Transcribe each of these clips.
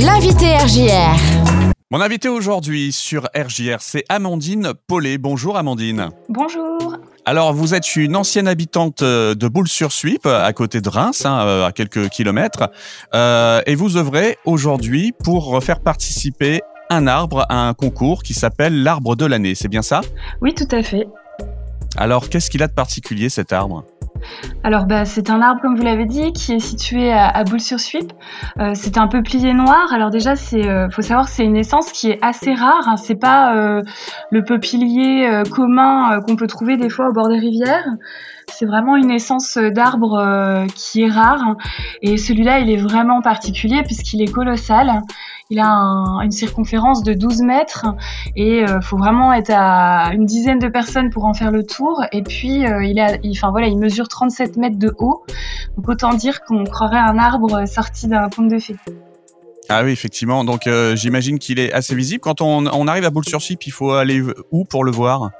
L'invité RJR. Mon invité aujourd'hui sur RJR, c'est Amandine Paulet. Bonjour Amandine. Bonjour. Alors, vous êtes une ancienne habitante euh, de Boules-sur-Suip, à côté de Reims, hein, euh, à quelques kilomètres, euh, et vous œuvrez aujourd'hui pour faire participer un arbre à un concours qui s'appelle l'arbre de l'année. C'est bien ça? Oui, tout à fait. Alors, qu'est-ce qu'il a de particulier cet arbre? Alors, bah, c'est un arbre, comme vous l'avez dit, qui est situé à, à Boules-sur-Suip. Euh, c'est un peuplier noir. Alors déjà, c'est, euh, faut savoir, c'est une essence qui est assez rare. Hein. C'est pas euh, le peuplier commun qu'on peut trouver des fois au bord des rivières. C'est vraiment une essence d'arbre euh, qui est rare. Et celui-là, il est vraiment particulier puisqu'il est colossal. Il a un- une circonférence de 12 mètres et euh, faut vraiment être à une dizaine de personnes pour en faire le tour. Et puis, euh, il, a, il, enfin, voilà, il mesure 37 mètres de haut. Donc autant dire qu'on croirait un arbre sorti d'un conte de fées. Ah oui, effectivement. Donc, euh, j'imagine qu'il est assez visible. Quand on, arrive à Boules-sur-Suip, il faut aller où pour le voir?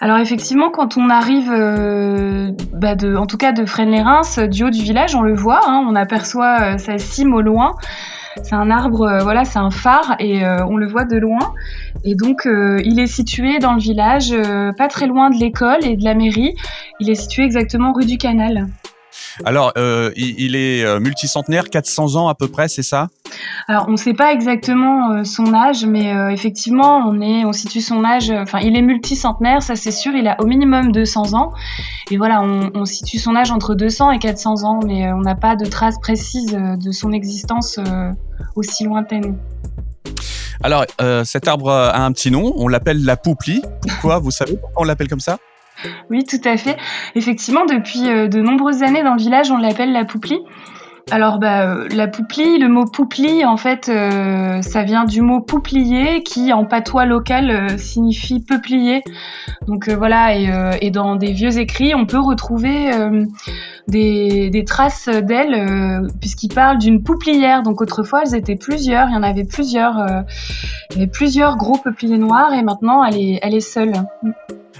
Alors effectivement, quand on arrive, euh, bah en tout cas de Fresnes-les-Reims, du haut du village, on le voit, hein, on aperçoit euh, sa cime au loin. C'est un arbre, voilà, c'est un phare et on le voit de loin. Et donc, il est situé dans le village, pas très loin de l'école et de la mairie. Il est situé exactement rue du Canal. Alors, euh, il, est euh, multicentenaire, 400 ans à peu près, c'est ça? Alors, on ne sait pas exactement euh, son âge, mais effectivement, on, est, on situe son âge. Enfin, il est multicentenaire, ça c'est sûr. Il a au minimum 200 ans. Et voilà, on, on situe son âge entre 200 et 400 ans, mais on n'a pas de traces précises de son existence aussi lointaine. Alors, euh, cet arbre a un petit nom, on l'appelle la pouplie. Pourquoi? Vous savez pourquoi on l'appelle comme ça? Oui, tout à fait. Effectivement, depuis euh, de nombreuses années dans le village, on l'appelle la pouplie. Alors, bah, euh, la pouplie, le mot pouplie, en fait, euh, ça vient du mot pouplier qui, en patois local, signifie peuplier. Donc voilà, et, dans des vieux écrits, on peut retrouver des, traces d'elle, puisqu'ils parlent d'une pouplière. Donc autrefois, elles étaient plusieurs, il y en avait plusieurs. il y avait plusieurs gros peupliers noirs, et maintenant, elle est, elle est seule.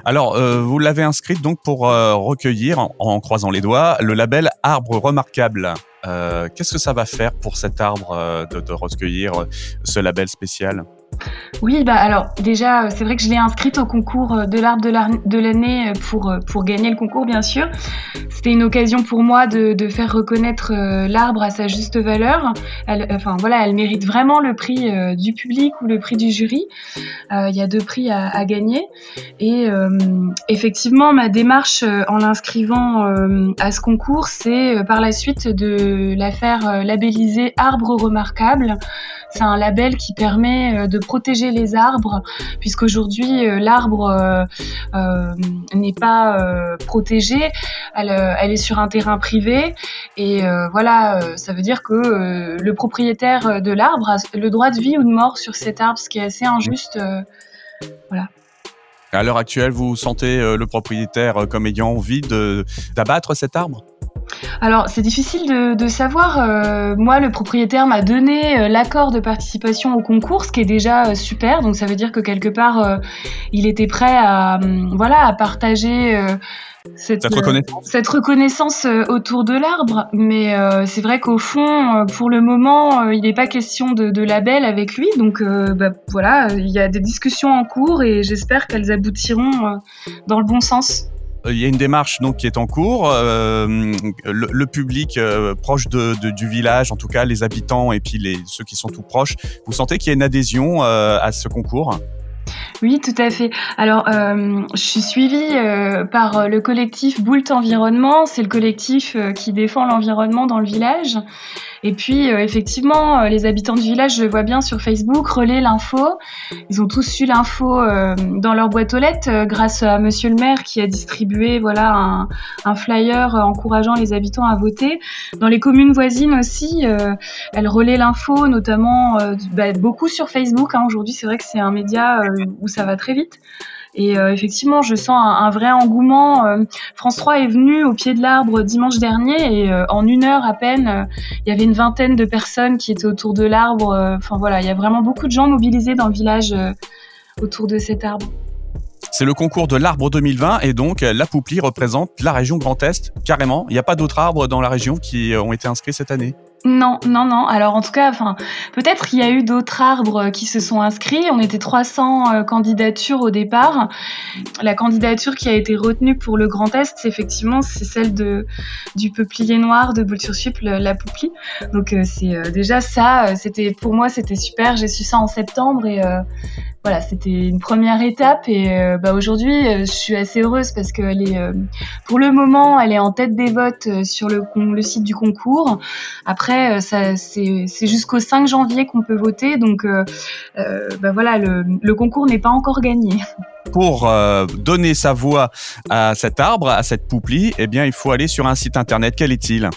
Alors, euh, vous l'avez inscrite donc pour euh, recueillir, en, croisant les doigts, le label Arbre Remarquable. Euh, Qu'est-ce que ça va faire pour cet arbre de, recueillir ce label spécial? Oui, bah alors déjà, euh, c'est vrai que je l'ai inscrite au concours euh, de l'arbre de de l'année euh, pour, pour gagner le concours, bien sûr. C'était une occasion pour moi de, de faire reconnaître l'arbre à sa juste valeur. Elle, enfin voilà, elle mérite vraiment le prix du public ou le prix du jury. Il y a deux prix à, gagner. Et effectivement, ma démarche en l'inscrivant à ce concours, c'est par la suite de la faire labelliser arbre remarquable. C'est un label qui permet euh, de protéger les arbres, puisqu'aujourd'hui euh, l'arbre euh, euh, n'est pas protégé, elle, elle est sur un terrain privé, et voilà, ça veut dire que le propriétaire de l'arbre a le droit de vie ou de mort sur cet arbre, ce qui est assez injuste. euh, À l'heure actuelle, vous sentez le propriétaire comme ayant envie d'abattre cet arbre? Alors, c'est difficile de, de savoir. Euh, moi, le propriétaire m'a donné euh, l'accord de participation au concours, ce qui est déjà euh, super. Donc, ça veut dire que quelque part, euh, il était prêt à, hum, voilà, à partager euh, cette, Cette reconnaissance cette reconnaissance autour de l'arbre. Mais euh, c'est vrai qu'au fond, pour le moment, euh, il n'est pas question de, de label avec lui. Donc, euh, bah, voilà, il y a des discussions en cours et j'espère qu'elles aboutiront dans le bon sens. Euh, Il y a une démarche donc qui est en cours. Euh, le, public euh, proche du village, en tout cas les habitants et puis les, ceux qui sont tout proches, vous sentez qu'il y a une adhésion à ce concours? Oui, tout à fait. Alors, je suis suivie par le collectif Boult Environnement. C'est le collectif qui défend l'environnement dans le village. Et puis, euh, effectivement, euh, les habitants du village, je vois bien sur Facebook, relaient l'info. Ils ont tous eu l'info euh, dans leur boîte aux lettres grâce à Monsieur le maire qui a distribué voilà un, flyer encourageant les habitants à voter. Dans les communes voisines aussi, elles relaient l'info, notamment bah, beaucoup sur Facebook. hein. Aujourd'hui, c'est vrai que c'est un média où ça va très vite. Et euh, effectivement, je sens un, vrai engouement. Euh, France 3 est venu au pied de l'arbre dimanche dernier et euh, en une heure à peine, il y avait une vingtaine de personnes qui étaient autour de l'arbre. Enfin voilà, il y a vraiment beaucoup de gens mobilisés dans le village autour de cet arbre. C'est le concours de l'arbre 2020 et donc la Pouplie représente la région Grand Est carrément. Il n'y a pas d'autres arbres dans la région qui ont été inscrits cette année. Non, non, non. Alors en tout cas, enfin, peut-être qu'il y a eu d'autres arbres qui se sont inscrits. On était 300 euh, candidatures au départ. La candidature qui a été retenue pour le Grand Est, effectivement, c'est celle de du peuplier noir de Boule-sur-Suip, la pouplie. Donc euh, c'est euh, déjà ça. C'était pour moi, c'était super. J'ai su ça en septembre et voilà, c'était une première étape et euh, bah, aujourd'hui, euh, je suis assez heureuse parce que est, euh, pour le moment, elle est en tête des votes sur le, site du concours. Après, ça, c'est, jusqu'au 5 janvier qu'on peut voter, donc bah, voilà, le, le concours n'est pas encore gagné. Pour donner sa voix à cet arbre, à cette pouplie, eh bien, il faut aller sur un site internet. Quel est-il?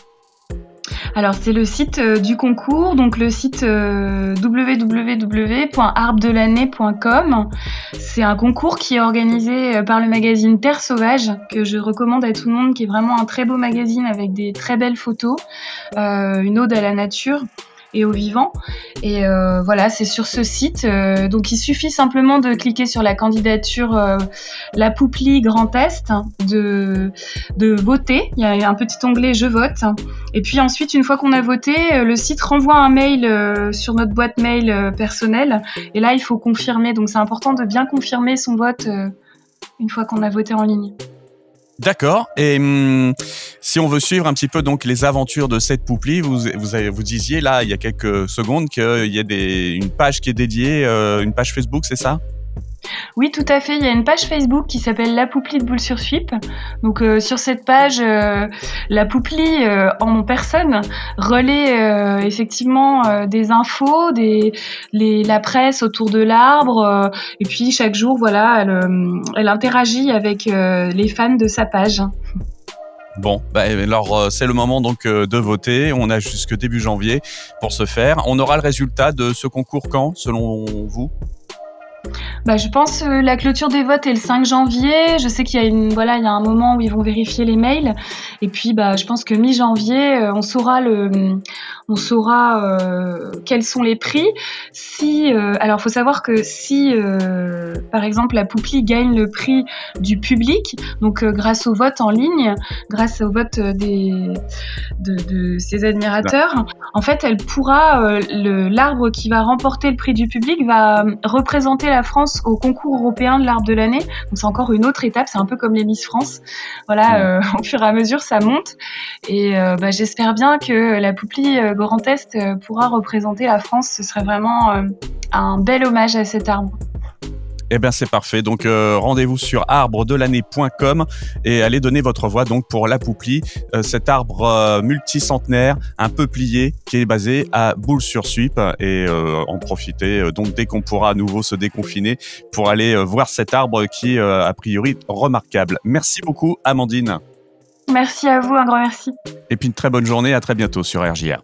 Alors c'est le site euh, du concours, donc le site euh, www.arbdelannée.com. C'est un concours qui est organisé euh, par le magazine Terre Sauvage que je recommande à tout le monde, qui est vraiment un très beau magazine avec des très belles photos, une ode à la nature et aux vivants. Et euh, voilà, c'est sur ce site. Euh, donc il suffit simplement de cliquer sur la candidature euh, La Pouplie Grand Est, de, de voter. Il y a un petit onglet Je vote. Et puis ensuite, une fois qu'on a voté, le site renvoie un mail sur notre boîte mail personnelle. Et là, il faut confirmer. Donc c'est important de bien confirmer son vote une fois qu'on a voté en ligne. D'accord. Et hum, si on veut suivre un petit peu donc les aventures de cette pouplie, vous vous, disiez là il y a quelques secondes qu'il y a des, une page qui est dédiée, euh, une page Facebook, c'est ça? Oui, tout à fait. Il y a une page Facebook qui s'appelle La Pouplie de Boule sur Suip. Donc euh, sur cette page, euh, la Pouplie euh, en personne relaie effectivement des infos, des la presse autour de l'arbre. et puis chaque jour, voilà, elle, interagit avec les fans de sa page. Bon, bah, alors c'est le moment donc de voter. On a jusque début janvier pour ce faire. On aura le résultat de ce concours quand, selon vous? Bah, je pense euh, la clôture des votes est le 5 janvier. Je sais qu'il y a une voilà, il y a un moment où ils vont vérifier les mails. Et puis bah, je pense que mi-janvier, euh, on saura le, on saura euh, quels sont les prix. Si, euh, alors faut savoir que si, par exemple, la Pouplie gagne le prix du public, donc grâce au vote en ligne, grâce au vote des de, de ses admirateurs, en fait, elle pourra l'arbre qui va remporter le prix du public va représenter la France au concours européen de l'arbre de l'année. Donc c'est encore une autre étape, c'est un peu comme les Miss France. Voilà, euh, au fur et à mesure ça monte. Et euh, bah, j'espère bien que la Pouplie euh, Grand Est pourra représenter la France. Ce serait vraiment un bel hommage à cet arbre. Eh bien, c'est parfait. Donc, euh, rendez-vous sur arbredelannée.com et allez donner votre voix donc pour la Pouplie, euh, cet arbre euh, multicentenaire, un peu plié, qui est basé à Boule-sur-Suip et en profiter donc dès qu'on pourra à nouveau se déconfiner pour aller voir cet arbre qui est a priori remarquable. Merci beaucoup, Amandine. Merci à vous, un grand merci. Et puis une très bonne journée, à très bientôt sur RJR.